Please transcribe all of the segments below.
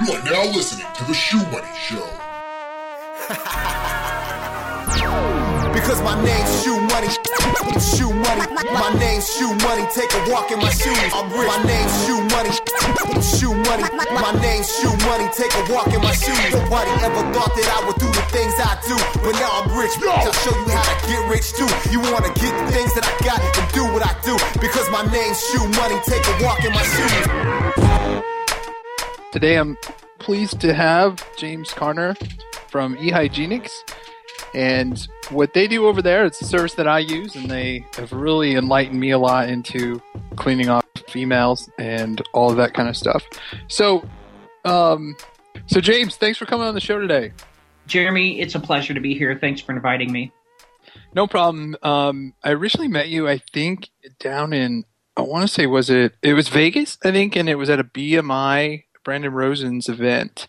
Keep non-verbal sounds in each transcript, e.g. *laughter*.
You are now listening to The Shoe Money Show. *laughs* Because my name's Shoe Money. Shoe Money. My name's Shoe Money. Take a walk in my shoes. I'm rich. My name's Shoe Money. Shoe Money. My name's Shoe Money. Take a walk in my shoes. Nobody ever thought that I would do the things I do. But now I'm rich. I'll show you how to get rich too. You want to get the things that I got and do what I do. Because my name's Shoe Money. Take a walk in my shoes. Today I'm pleased to have James Carner from eHygienics. And what they do over there, it's a service that I use, and they have really enlightened me a lot into cleaning off females and all of that kind of stuff. So, um, so James, thanks for coming on the show today. Jeremy, it's a pleasure to be here. Thanks for inviting me. No problem. Um, I originally met you, I think, down in I want to say was it it was Vegas, I think, and it was at a BMI Brandon Rosen's event,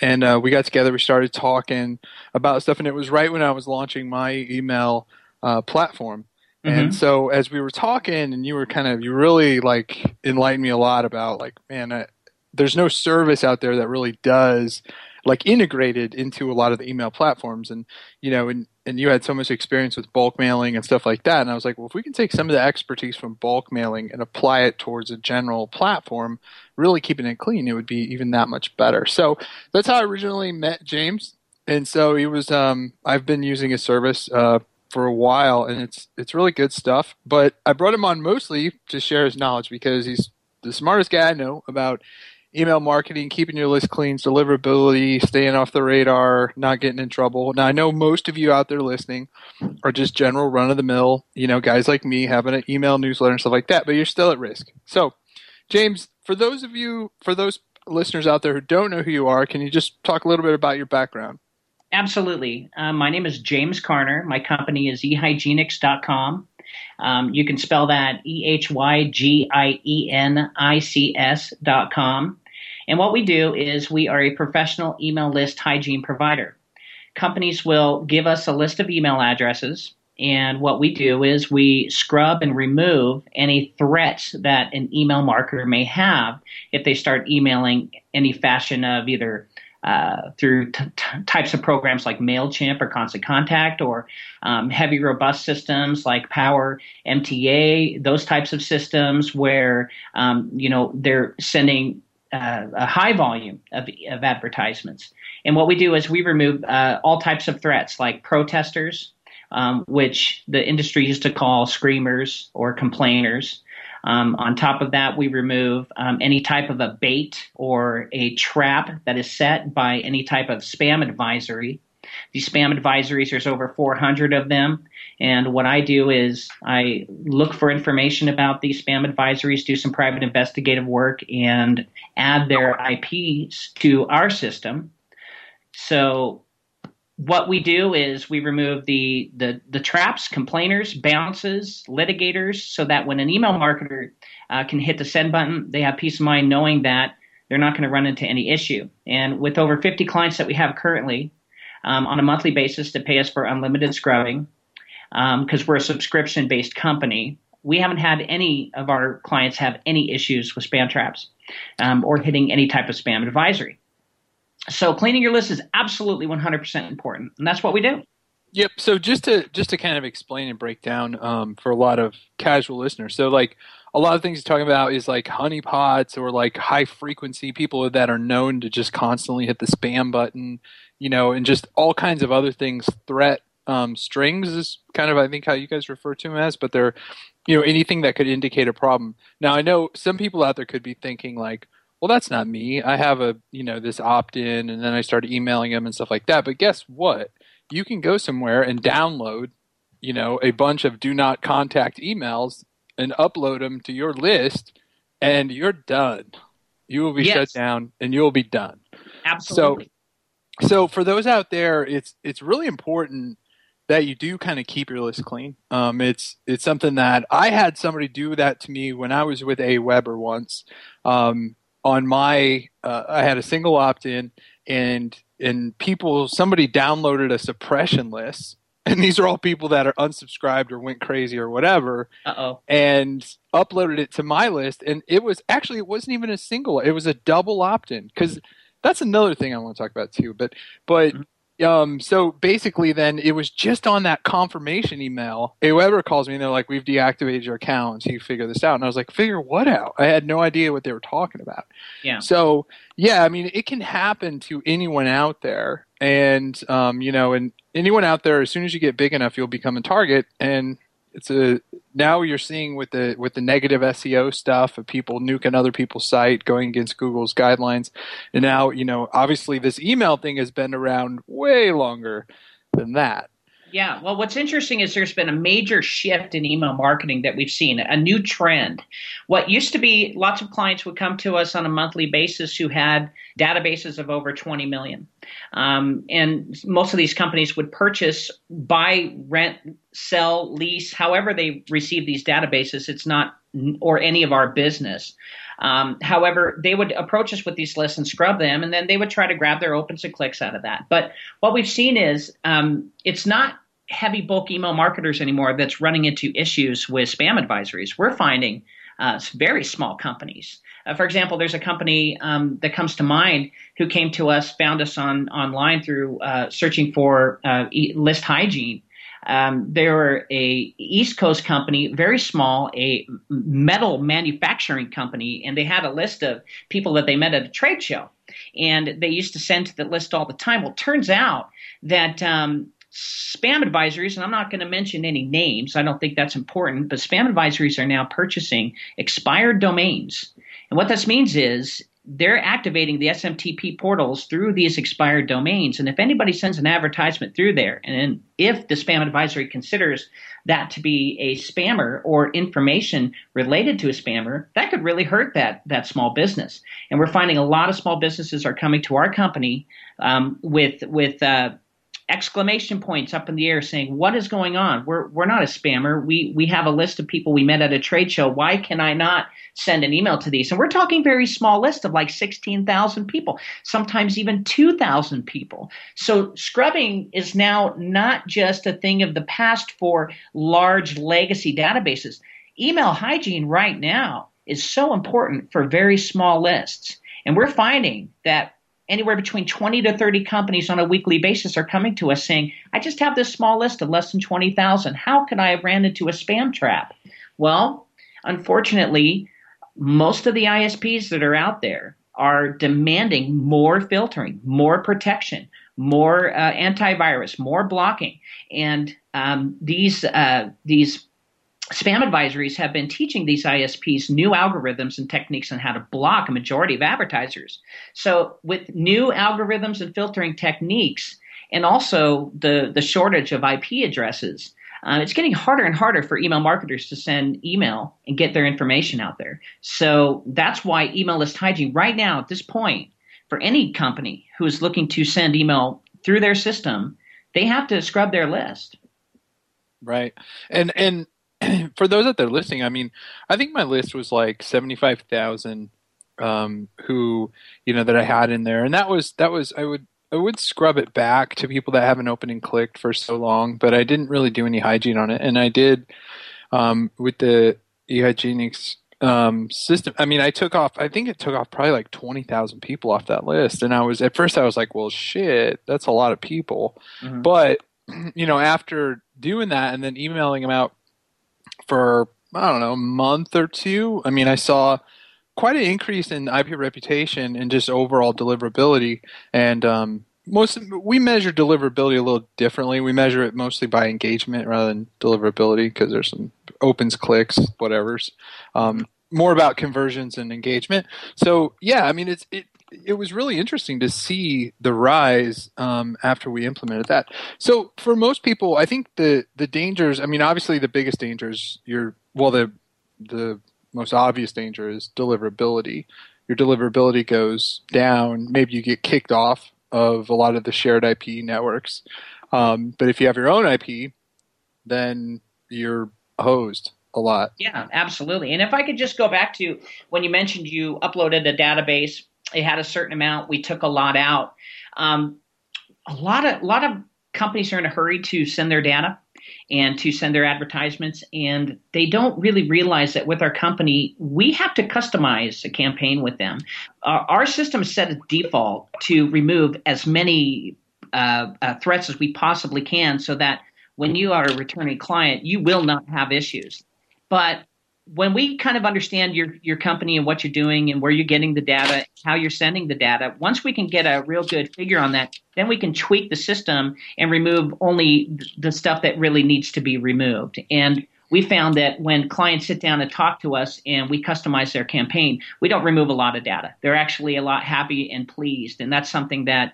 and uh, we got together. We started talking about stuff, and it was right when I was launching my email uh, platform. And Mhm. so as we were talking, and you were kind of you really like enlightened me a lot about like man, I, there's no service out there that really does like integrated into a lot of the email platforms, and you know, and and you had so much experience with bulk mailing and stuff like that, and I was like, well, if we can take some of the expertise from bulk mailing and apply it towards a general platform, really keeping it clean, it would be even that much better. So that's how I originally met James, and so he was. Um, I've been using his service uh, for a while, and it's it's really good stuff. But I brought him on mostly to share his knowledge because he's the smartest guy I know about email marketing, keeping your list clean, deliverability, staying off the radar, not getting in trouble. Now I know most of you out there listening are just general run of the mill, you know, guys like me having an email newsletter and stuff like that, but you're still at risk. So, James, for those of you, for those listeners out there who don't know who you are, can you just talk a little bit about your background? Absolutely. Um, my name is James Carner. My company is ehygienics.com. Um, you can spell that E H Y G I E N I C S dot com. And what we do is we are a professional email list hygiene provider. Companies will give us a list of email addresses, and what we do is we scrub and remove any threats that an email marketer may have if they start emailing any fashion of either uh, through t- t- types of programs like MailChimp or Constant Contact or um, heavy, robust systems like Power MTA, those types of systems where, um, you know, they're sending uh, a high volume of, of advertisements. And what we do is we remove uh, all types of threats like protesters, um, which the industry used to call screamers or complainers. Um, on top of that, we remove um, any type of a bait or a trap that is set by any type of spam advisory. These spam advisories, there's over 400 of them. And what I do is I look for information about these spam advisories, do some private investigative work, and add their IPs to our system. So what we do is we remove the, the, the traps, complainers, bounces, litigators, so that when an email marketer uh, can hit the send button, they have peace of mind knowing that they're not going to run into any issue. And with over 50 clients that we have currently um, on a monthly basis to pay us for unlimited scrubbing, because um, we're a subscription based company, we haven't had any of our clients have any issues with spam traps um, or hitting any type of spam advisory. So cleaning your list is absolutely 100% important, and that's what we do. Yep. So just to just to kind of explain and break down um, for a lot of casual listeners. So like a lot of things you're talking about is like honeypots or like high frequency people that are known to just constantly hit the spam button, you know, and just all kinds of other things. Threat um, strings is kind of I think how you guys refer to them as, but they're you know anything that could indicate a problem. Now I know some people out there could be thinking like, well that's not me. I have a you know this opt in and then I started emailing them and stuff like that. But guess what? You can go somewhere and download you know a bunch of do not contact emails and upload them to your list and you're done. You will be Yes. shut down and you will be done. Absolutely. So so for those out there, it's it's really important that you do kind of keep your list clean. Um, it's it's something that I had somebody do that to me when I was with AWeber once. Um, on my, uh, I had a single opt in, and and people somebody downloaded a suppression list, and these are all people that are unsubscribed or went crazy or whatever Uh oh. and uploaded it to my list and it was actually it wasn't even a single it was a double opt-in because that's another thing I want to talk about too. But but mm-hmm. Um, so basically, then it was just on that confirmation email. Whoever calls me and they're like, "We've deactivated your account. So you figure this out." And I was like, "Figure what out?" I had no idea what they were talking about. Yeah. So yeah, I mean, it can happen to anyone out there, and um, you know, and anyone out there, as soon as you get big enough, you'll become a target. And it's a now you're seeing with the with the negative SEO stuff of people nuking other people's site, going against Google's guidelines, and now you know obviously this email thing has been around way longer than that. Yeah. Well, what's interesting is there's been a major shift in email marketing that we've seen, a new trend. What used to be lots of clients would come to us on a monthly basis who had databases of over 20 million. Um, and most of these companies would purchase, buy, rent, sell, lease, however they receive these databases. It's not, or any of our business. Um, however, they would approach us with these lists and scrub them, and then they would try to grab their opens and clicks out of that. But what we've seen is um, it's not heavy bulk email marketers anymore that's running into issues with spam advisories. We're finding uh, very small companies. Uh, for example, there's a company um, that comes to mind who came to us, found us on online through uh, searching for uh, e- list hygiene. Um, they were a East Coast company, very small, a metal manufacturing company, and they had a list of people that they met at a trade show, and they used to send to the list all the time. Well, turns out that um, spam advisories, and I'm not going to mention any names, I don't think that's important, but spam advisories are now purchasing expired domains. And what this means is they're activating the SMTP portals through these expired domains. And if anybody sends an advertisement through there, and if the spam advisory considers that to be a spammer or information related to a spammer, that could really hurt that that small business. And we're finding a lot of small businesses are coming to our company um, with with uh, exclamation points up in the air saying, What is going on? We're, we're not a spammer. We, we have a list of people we met at a trade show. Why can I not send an email to these? And we're talking very small list of like 16,000 people, sometimes even 2,000 people. So scrubbing is now not just a thing of the past for large legacy databases. Email hygiene right now is so important for very small lists. And we're finding that anywhere between 20 to 30 companies on a weekly basis are coming to us saying, I just have this small list of less than 20,000. How could I have ran into a spam trap? Well, unfortunately, most of the ISPs that are out there are demanding more filtering, more protection, more uh, antivirus, more blocking, and um, these uh, these spam advisories have been teaching these ISPs new algorithms and techniques on how to block a majority of advertisers. So, with new algorithms and filtering techniques, and also the, the shortage of IP addresses, uh, it's getting harder and harder for email marketers to send email and get their information out there. So, that's why email list hygiene, right now at this point, for any company who is looking to send email through their system, they have to scrub their list. Right. And and *clears throat* for those that they're listening, I mean, I think my list was like seventy five thousand um, who you know that I had in there, and that was that was I would I would scrub it back to people that haven't opened and clicked for so long, but I didn't really do any hygiene on it, and I did um, with the eHygienics um, system. I mean, I took off. I think it took off probably like twenty thousand people off that list, and I was at first I was like, well, shit, that's a lot of people, mm-hmm. but *clears throat* you know, after doing that and then emailing them out for I don't know a month or two. I mean, I saw quite an increase in IP reputation and just overall deliverability. And um, most we measure deliverability a little differently. We measure it mostly by engagement rather than deliverability because there's some opens, clicks, whatever's. Um, more about conversions and engagement. So yeah, I mean it's it it was really interesting to see the rise um, after we implemented that. So for most people, I think the the dangers. I mean, obviously the biggest danger is your well the the most obvious danger is deliverability. Your deliverability goes down. Maybe you get kicked off of a lot of the shared IP networks. Um, but if you have your own IP, then you're hosed a lot. Yeah, absolutely. And if I could just go back to when you mentioned you uploaded a database it had a certain amount. We took a lot out. Um, a lot of a lot of companies are in a hurry to send their data, and to send their advertisements. And they don't really realize that with our company, we have to customize a campaign with them. Uh, our system is set a default to remove as many uh, uh, threats as we possibly can so that when you are a returning client, you will not have issues. But when we kind of understand your your company and what you're doing and where you're getting the data, how you're sending the data, once we can get a real good figure on that, then we can tweak the system and remove only the stuff that really needs to be removed. And we found that when clients sit down and talk to us and we customize their campaign, we don't remove a lot of data. They're actually a lot happy and pleased, and that's something that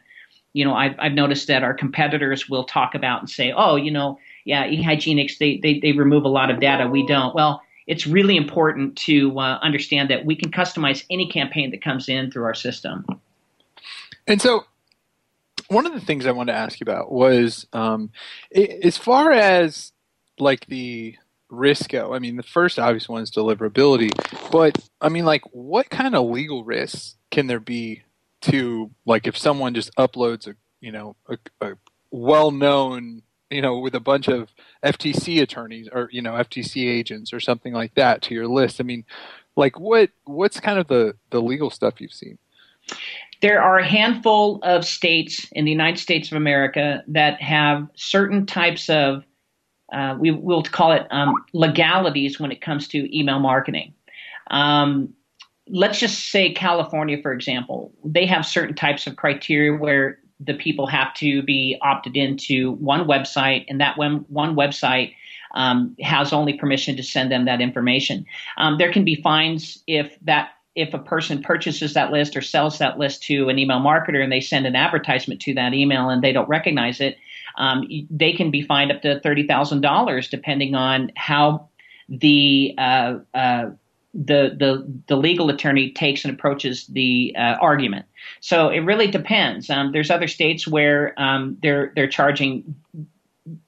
you know I've, I've noticed that our competitors will talk about and say, oh, you know, yeah, eHygienics they they they remove a lot of data. We don't. Well it's really important to uh, understand that we can customize any campaign that comes in through our system. And so, one of the things I wanted to ask you about was um, as far as like the risk go. I mean, the first obvious one is deliverability, but I mean, like, what kind of legal risks can there be to like if someone just uploads a you know a, a well-known you know, with a bunch of FTC attorneys or you know FTC agents or something like that to your list. I mean, like what what's kind of the the legal stuff you've seen? There are a handful of states in the United States of America that have certain types of uh, we will call it um, legalities when it comes to email marketing. Um, let's just say California, for example, they have certain types of criteria where the people have to be opted into one website, and that one, one website um, has only permission to send them that information. Um, there can be fines if that if a person purchases that list or sells that list to an email marketer and they send an advertisement to that email and they don't recognize it, um, they can be fined up to thirty thousand dollars depending on how the uh, uh, the the the legal attorney takes and approaches the uh, argument. So it really depends. Um, there's other states where um, they're they're charging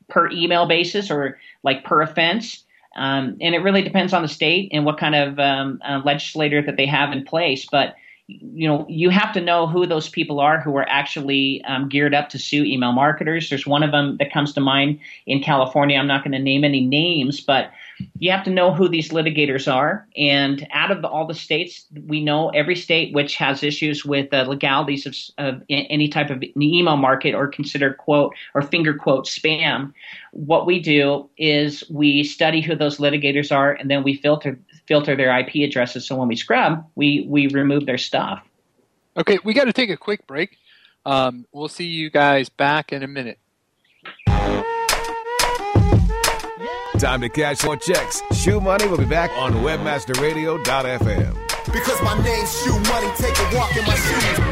per email basis or like per offense. Um, and it really depends on the state and what kind of um, uh, legislator that they have in place. But you know, you have to know who those people are who are actually um, geared up to sue email marketers. There's one of them that comes to mind in California. I'm not going to name any names, but you have to know who these litigators are. And out of the, all the states, we know every state which has issues with the legalities of, of, any type of email market or considered quote or finger quote spam. What we do is we study who those litigators are, and then we filter filter their IP addresses. So when we scrub, we we remove their stuff. Okay, we got to take a quick break. Um, we'll see you guys back in a minute. Time to cash more checks. Shoe Money will be back on WebmasterRadio.fm. Because my name's Shoe Money, take a walk in my shoes.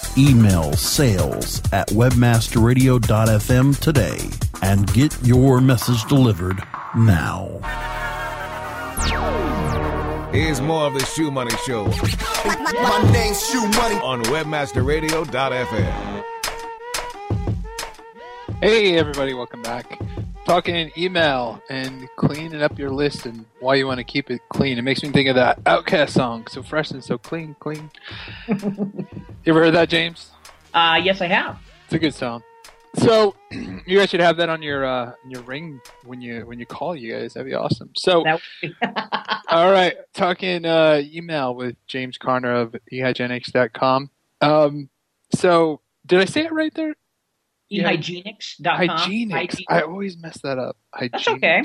Email sales at webmasterradio.fm today and get your message delivered now. Here's more of the Shoe Money Show My name's Shoe Money. on webmasterradio.fm. Hey, everybody, welcome back. Talking email and cleaning up your list and why you want to keep it clean. It makes me think of that OutKast song, so fresh and so clean, clean. *laughs* you ever heard that, James? Uh, yes, I have. It's a good song. So *clears throat* you guys should have that on your uh, your ring when you when you call you guys. That'd be awesome. So That *laughs* all right, talking uh, email with James Carner of ehygienics.com. Um, so did I say it right there? Ehygienics.com. Hygienics. Hygienics. I always mess that up. Hygienics. That's okay.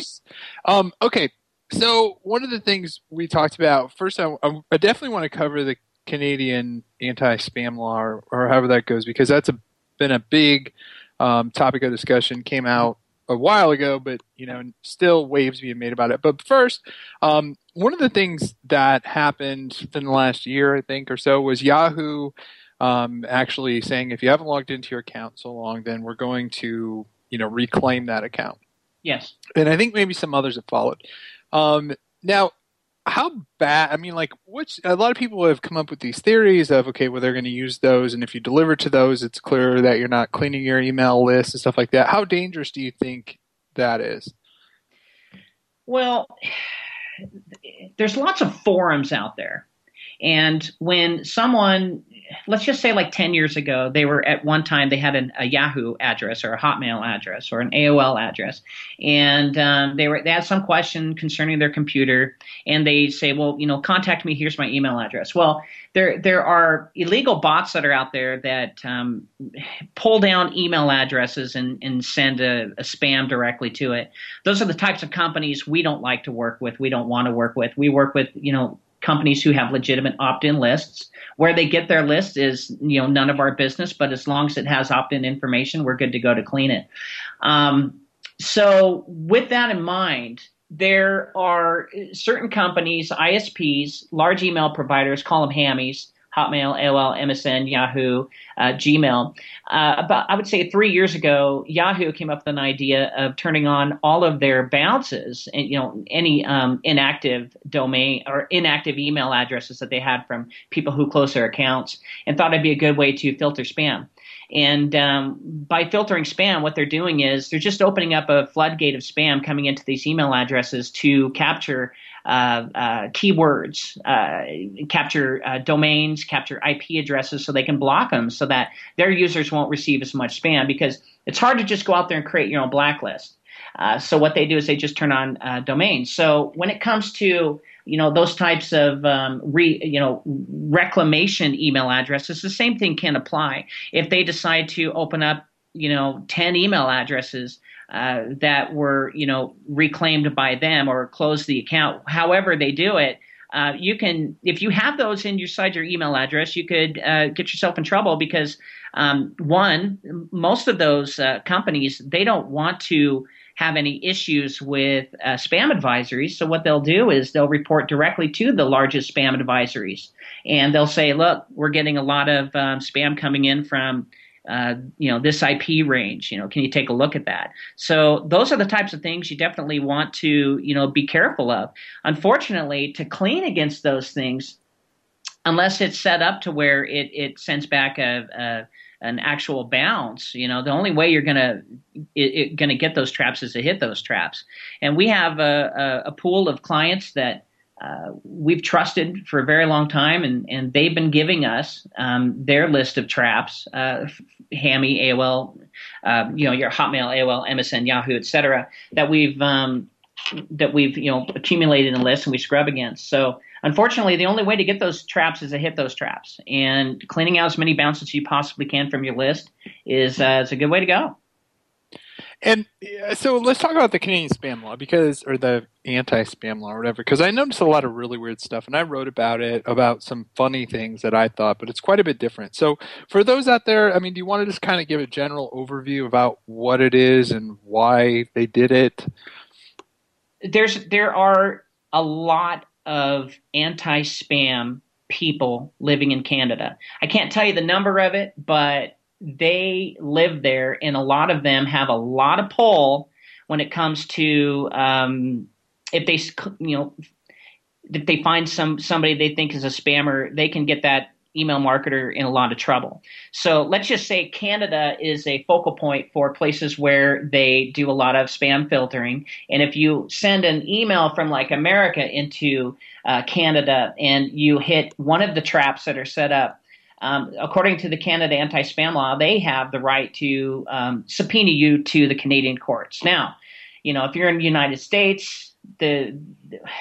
Um, okay. So one of the things we talked about first, I, I definitely want to cover the Canadian anti-spam law, or, or however that goes, because that's a, been a big um, topic of discussion. Came out a while ago, but you know, still waves being made about it. But first, um, one of the things that happened in the last year, I think, or so, was Yahoo um, actually saying if you haven't logged into your account so long, then we're going to you know reclaim that account. Yes. And I think maybe some others have followed. Um, now, how bad? I mean, like, which a lot of people have come up with these theories of okay, well, they're going to use those, and if you deliver to those, it's clear that you're not cleaning your email list and stuff like that. How dangerous do you think that is? Well, there's lots of forums out there. And when someone, let's just say like 10 years ago, they were at one time, they had an, a Yahoo address or a Hotmail address or an AOL address. And um, they were they had some question concerning their computer. And they say, well, you know, contact me. Here's my email address. Well, there, there are illegal bots that are out there that um, pull down email addresses and, and send a, a spam directly to it. Those are the types of companies we don't like to work with. We don't want to work with. We work with, you know, companies who have legitimate opt-in lists. Where they get their list is, you know, none of our business. But as long as it has opt-in information, we're good to go to clean it. Um, so, with that in mind, there are certain companies, ISPs, large email providers, call them hammies, Hotmail, AOL, MSN, Yahoo, uh, Gmail. Uh, about, I would say three years ago, Yahoo came up with an idea of turning on all of their bounces and, you know, any um, inactive domain or inactive email addresses that they had from people who close their accounts and thought it'd be a good way to filter spam. And um, by filtering spam, what they're doing is they're just opening up a floodgate of spam coming into these email addresses to capture keywords, uh, capture uh, domains, capture IP addresses so they can block them so that their users won't receive as much spam because it's hard to just go out there and create your own blacklist. Uh, so what they do is they just turn on uh, domains. So when it comes to you know those types of um, re, you know reclamation email addresses, the same thing can apply. If they decide to open up you know 10 email addresses uh, that were you know reclaimed by them or close the account however they do it uh, you can if you have those inside your email address you could uh, get yourself in trouble because um, one most of those uh, companies they don't want to have any issues with uh, spam advisories. So what they'll do is they'll report directly to the largest spam advisories, and they'll say, "Look, we're getting a lot of um, spam coming in from." Uh, you know this IP range. You know, can you take a look at that? So those are the types of things you definitely want to you know be careful of. Unfortunately, to clean against those things, unless it's set up to where it it sends back a, a an actual bounce, you know, the only way you're gonna it, it, gonna get those traps is to hit those traps. And we have a, a, a pool of clients that uh, we've trusted for a very long time, and, and they've been giving us um, their list of traps, uh, Hammy, AOL, uh, you know, your Hotmail, AOL, MSN, Yahoo, etc. That we've um, that we've you know accumulated in lists and we scrub against. So unfortunately, the only way to get those traps is to hit those traps, and cleaning out as many bounces as you possibly can from your list is uh, is a good way to go. And so let's talk about the Canadian spam law because, or the anti-spam law or whatever, because I noticed a lot of really weird stuff, and I wrote about it about some funny things that I thought, but it's quite a bit different. So for those out there, I mean, do you want to just kind of give a general overview about what it is and why they did it? There's there are a lot of anti-spam people living in Canada. I can't tell you the number of it, but they live there, and a lot of them have a lot of pull when it comes to um, if they you know if they find some somebody they think is a spammer, they can get that email marketer in a lot of trouble. So let's just say Canada is a focal point for places where they do a lot of spam filtering. And if you send an email from like America into uh, Canada and you hit one of the traps that are set up, um, according to the Canada anti spam law, they have the right to um, subpoena you to the Canadian courts. Now, you know, if you're in the United States, the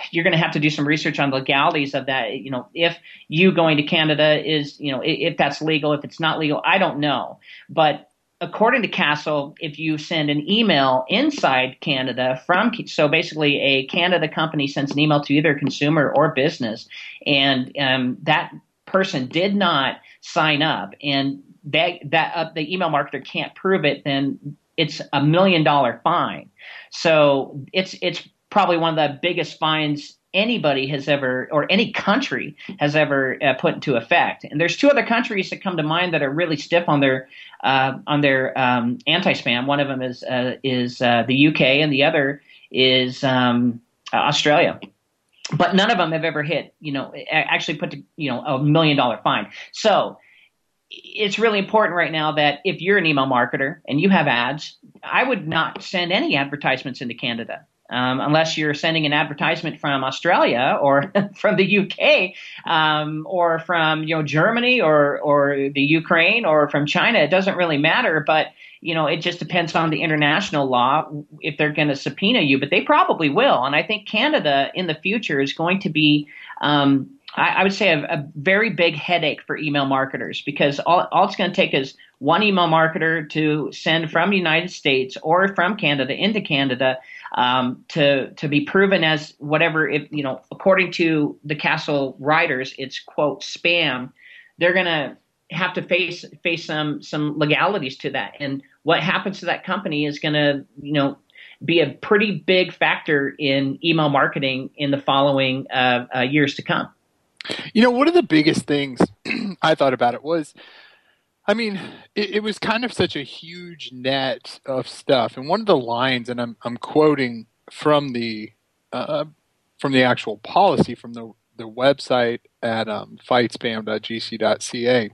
you're going to have to do some research on the legalities of that. You know, if you going to Canada is, you know, if, if that's legal, if it's not legal, I don't know. But according to CASL, if you send an email inside Canada from, so basically a Canada company sends an email to either consumer or business, and um, that person did not sign up, and that that uh, the email marketer can't prove it, then it's a million dollar fine. So it's it's probably one of the biggest fines anybody has ever or any country has ever uh, put into effect. And there's two other countries that come to mind that are really stiff on their uh, on their um, anti-spam. One of them is uh, is uh, the UK, and the other is um, Australia but none of them have ever hit, you know, actually put to, you know, a million dollar fine. So it's really important right now that if you're an email marketer and you have ads, I would not send any advertisements into Canada. Um, unless you're sending an advertisement from Australia or *laughs* from the UK um, or from you know Germany or or the Ukraine or from China, it doesn't really matter. But you know, it just depends on the international law if they're going to subpoena you, but they probably will. And I think Canada in the future is going to be, um, I, would say, a, a, very big headache for email marketers because all, all it's going to take is one email marketer to send from the United States or from Canada into Canada um, to to be proven as whatever. If you know, according to the CASL writers, it's quote spam. They're going to have to face face some some legalities to that and what happens to that company is going to, you know, be a pretty big factor in email marketing in the following uh, uh, years to come. You know, one of the biggest things *clears throat* I thought about it was, I mean, it, it, was kind of such a huge net of stuff, and one of the lines, and I'm I'm quoting from the uh, from the actual policy from the the website at um, fightspam.gc.ca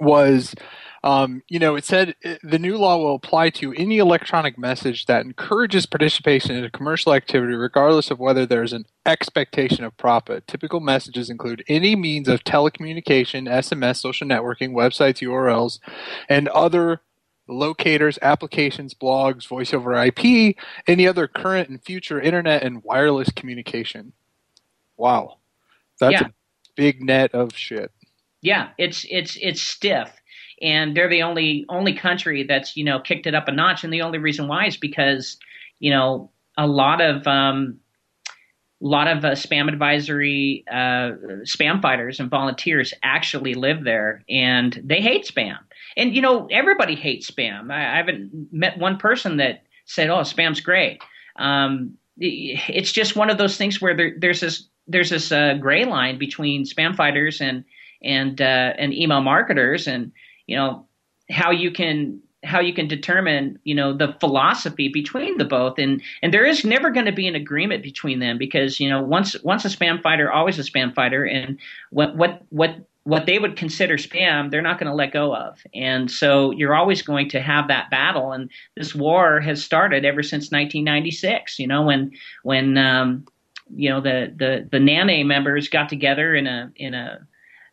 was um, you know, it said uh, the new law will apply to any electronic message that encourages participation in a commercial activity, regardless of whether there's an expectation of profit. Typical messages include any means of telecommunication, SMS, social networking, websites, URLs, and other locators, applications, blogs, voice over IP, any other current and future internet and wireless communication. Wow. That's yeah. a big net of shit. Yeah, it's it's it's stiff and they're the only only country that's you know kicked it up a notch. And the only reason why is because you know a lot of um, a lot of uh, spam advisory uh, spam fighters and volunteers actually live there, and they hate spam. And you know everybody hates spam. I, I haven't met one person that said, "Oh, spam's great." Um, it's just one of those things where there, there's this there's this uh, gray line between spam fighters and and uh, and email marketers, and you know how you can how you can determine you know the philosophy between the both. And and there is never going to be an agreement between them because you know once once a spam fighter always a spam fighter. And what what what what they would consider spam they're not going to let go of. And so you're always going to have that battle. And this war has started ever since 1996 you know when when um you know the the the NANAE members got together in a in a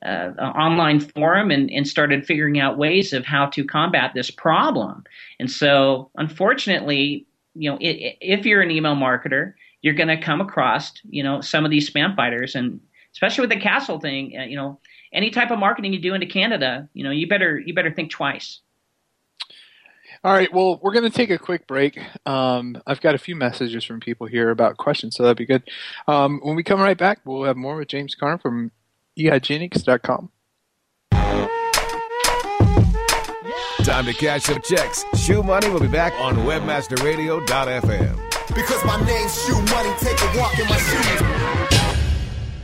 uh, online forum and, and started figuring out ways of how to combat this problem. And so, unfortunately, you know, it, if you're an email marketer, you're going to come across, you know, some of these spam fighters, and especially with the CASL thing, uh, you know, any type of marketing you do into Canada, you know, you better you better think twice. All right. Well, we're going to take a quick break. Um, I've got a few messages from people here about questions, so that'd be good. Um, when we come right back, we'll have more with James Carner from ehygienics.com. Time to cash some checks. Shoe Money will be back on WebmasterRadio.fm. Because my name's Shoe Money, take a walk in my shoes.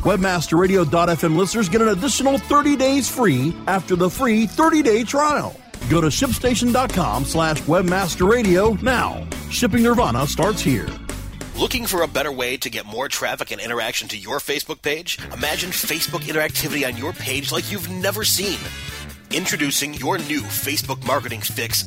WebmasterRadio.fm listeners get an additional 30 days free after the free 30-day trial. Go to ShipStation.com slash WebmasterRadio now. Shipping Nirvana starts here. Looking for a better way to get more traffic and interaction to your Facebook page? Imagine Facebook interactivity on your page like you've never seen. Introducing your new Facebook marketing fix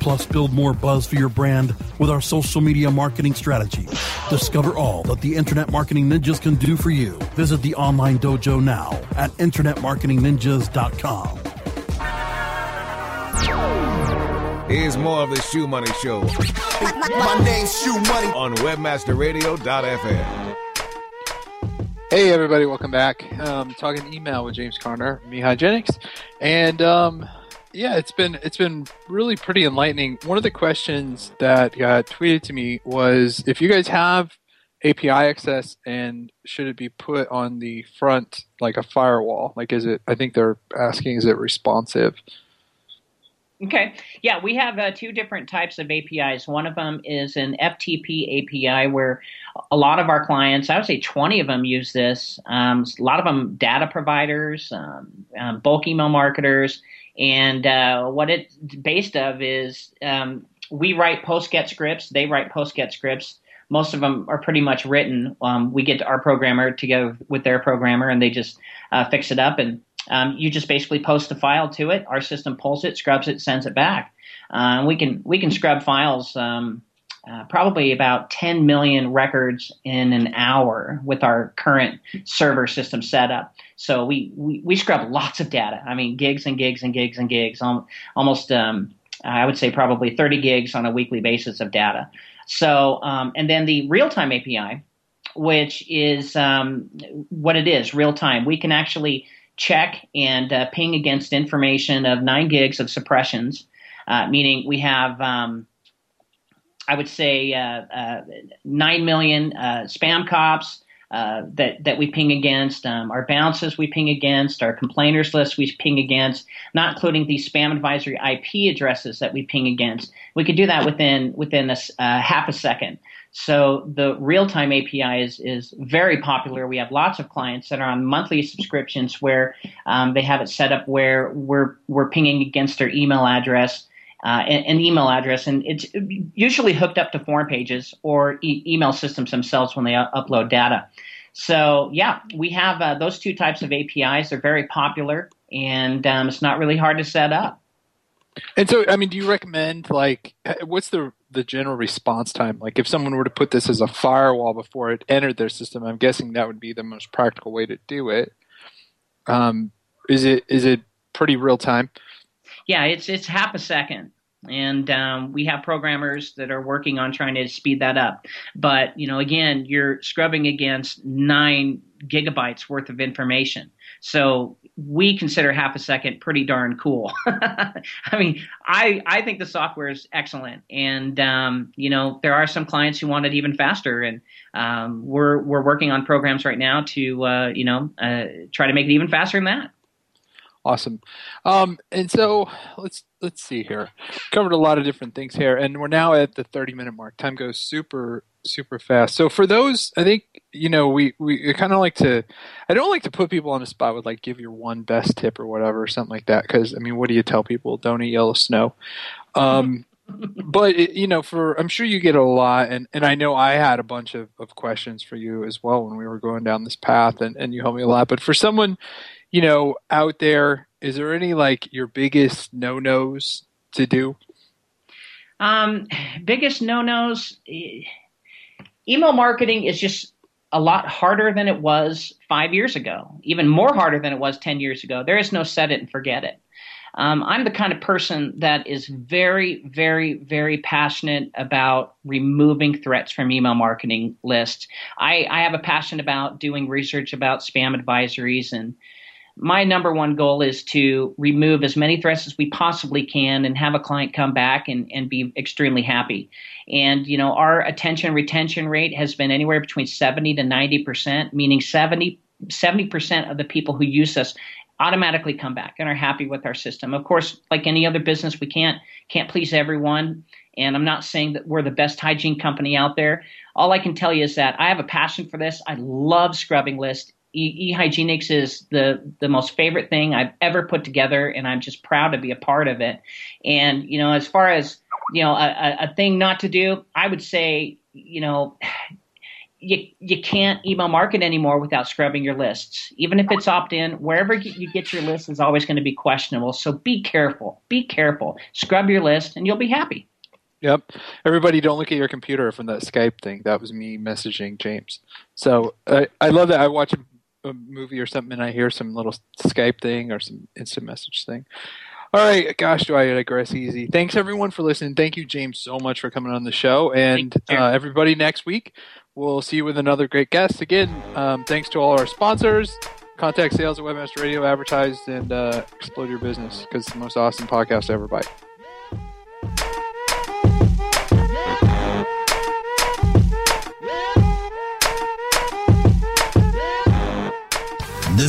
Plus, build more buzz for your brand with our social media marketing strategy. Discover all that the Internet Marketing Ninjas can do for you. Visit the online dojo now at InternetMarketingNinjas.com. Here's more of the Shoe Money Show My name's Shoe Money. on WebmasterRadio.fm. Hey everybody, welcome back. Um, talking email with James Carner, Me Hygienics, and um, yeah, it's been it's been really pretty enlightening. One of the questions that got tweeted to me was if you guys have API access and should it be put on the front like a firewall? Like, is it? I think they're asking, is it responsive? Okay. Yeah, we have uh, two different types of APIs. One of them is an FTP API where a lot of our clients, I would say 20 of them use this. Um, a lot of them data providers, um, um, bulk email marketers. And uh, what it's based of is um, we write post-get scripts, they write post-get scripts. Most of them are pretty much written. Um, we get our programmer together with their programmer, and they just uh, fix it up and um, you just basically post a file to it. Our system pulls it, scrubs it, sends it back. Uh, we can we can scrub files um, uh, probably about 10 million records in an hour with our current server system setup. So we, we, we scrub lots of data. I mean, gigs and gigs and gigs and gigs. Almost um, I would say probably 30 gigs on a weekly basis of data. So um, and then the real time API, which is um, what it is, real time. We can actually check and uh, ping against information of nine gigs of suppressions, uh, meaning we have, um, I would say, uh, uh nine million uh, spam cops. Uh, that that we ping against, um, our bounces we ping against, our complainers list we ping against, not including the spam advisory IP addresses that we ping against. We could do that within within a half a second. So the real time API is, is very popular. We have lots of clients that are on monthly subscriptions where um, they have it set up where we're, we're pinging against their email address. Uh, an, an, email address, and it's usually hooked up to form pages or e- email systems themselves when they u- upload data. So, yeah, we have uh, those two types of APIs. They're very popular, and um, it's not really hard to set up. And so, I mean, do you recommend like what's the the general response time? Like, if someone were to put this as a firewall before it entered their system, I'm guessing that would be the most practical way to do it. Um, is it is it pretty real time? Yeah, it's it's half a second, and um, we have programmers that are working on trying to speed that up. But you know, again, you're scrubbing against nine gigabytes worth of information. So we consider half a second pretty darn cool. *laughs* I mean, I I think the software is excellent, and um, you know there are some clients who want it even faster, and um, we're we're working on programs right now to uh, you know uh, try to make it even faster than that. Awesome. Um, and so let's let's see here. Covered a lot of different things here, and we're now at the 30 minute mark. Time goes super super fast. So for those, I think you know we we kind of like to. I don't like to put people on the spot with like give your one best tip or whatever or something like that because I mean, what do you tell people? Don't eat yellow snow. Um, *laughs* but it, you know, for I'm sure you get a lot, and and I know I had a bunch of, of questions for you as well when we were going down this path, and and you helped me a lot. But for someone you know, out there, is there any like your biggest no nos to do? Um, biggest no nos. Email marketing is just a lot harder than it was five years ago, even more harder than it was 10 years ago. There is no set it and forget it. Um, I'm the kind of person that is very, very, very passionate about removing threats from email marketing lists. I, I have a passion about doing research about spam advisories and my number one goal is to remove as many threats as we possibly can and have a client come back and, and be extremely happy. And, you know, our attention retention rate has been anywhere between 70 to 90%, meaning 70, 70% of the people who use us automatically come back and are happy with our system. Of course, like any other business, we can't can't please everyone. And I'm not saying that we're the best hygiene company out there. All I can tell you is that I have a passion for this. I love scrubbing lists eHygienics is the the most favorite thing I've ever put together, and I'm just proud to be a part of it. And you know, as far as you know, a, a thing not to do, I would say, you know, *sighs* you you can't email market anymore without scrubbing your lists. Even if it's opt in, wherever you get your list is always going to be questionable. So be careful. Be careful. Scrub your list, and you'll be happy. Yep. Everybody, don't look at your computer from that Skype thing. That was me messaging James. So I, I love that. I watch a movie or something and I hear some little Skype thing or some instant message thing. All right, gosh, do I digress easy. Thanks everyone for listening. Thank you, James, so much for coming on the show. And uh, everybody, next week we'll see you with another great guest. Again, um, thanks to all our sponsors. Contact sales at Webmaster Radio, advertise, and uh, explode your business because it's the most awesome podcast ever. Bye.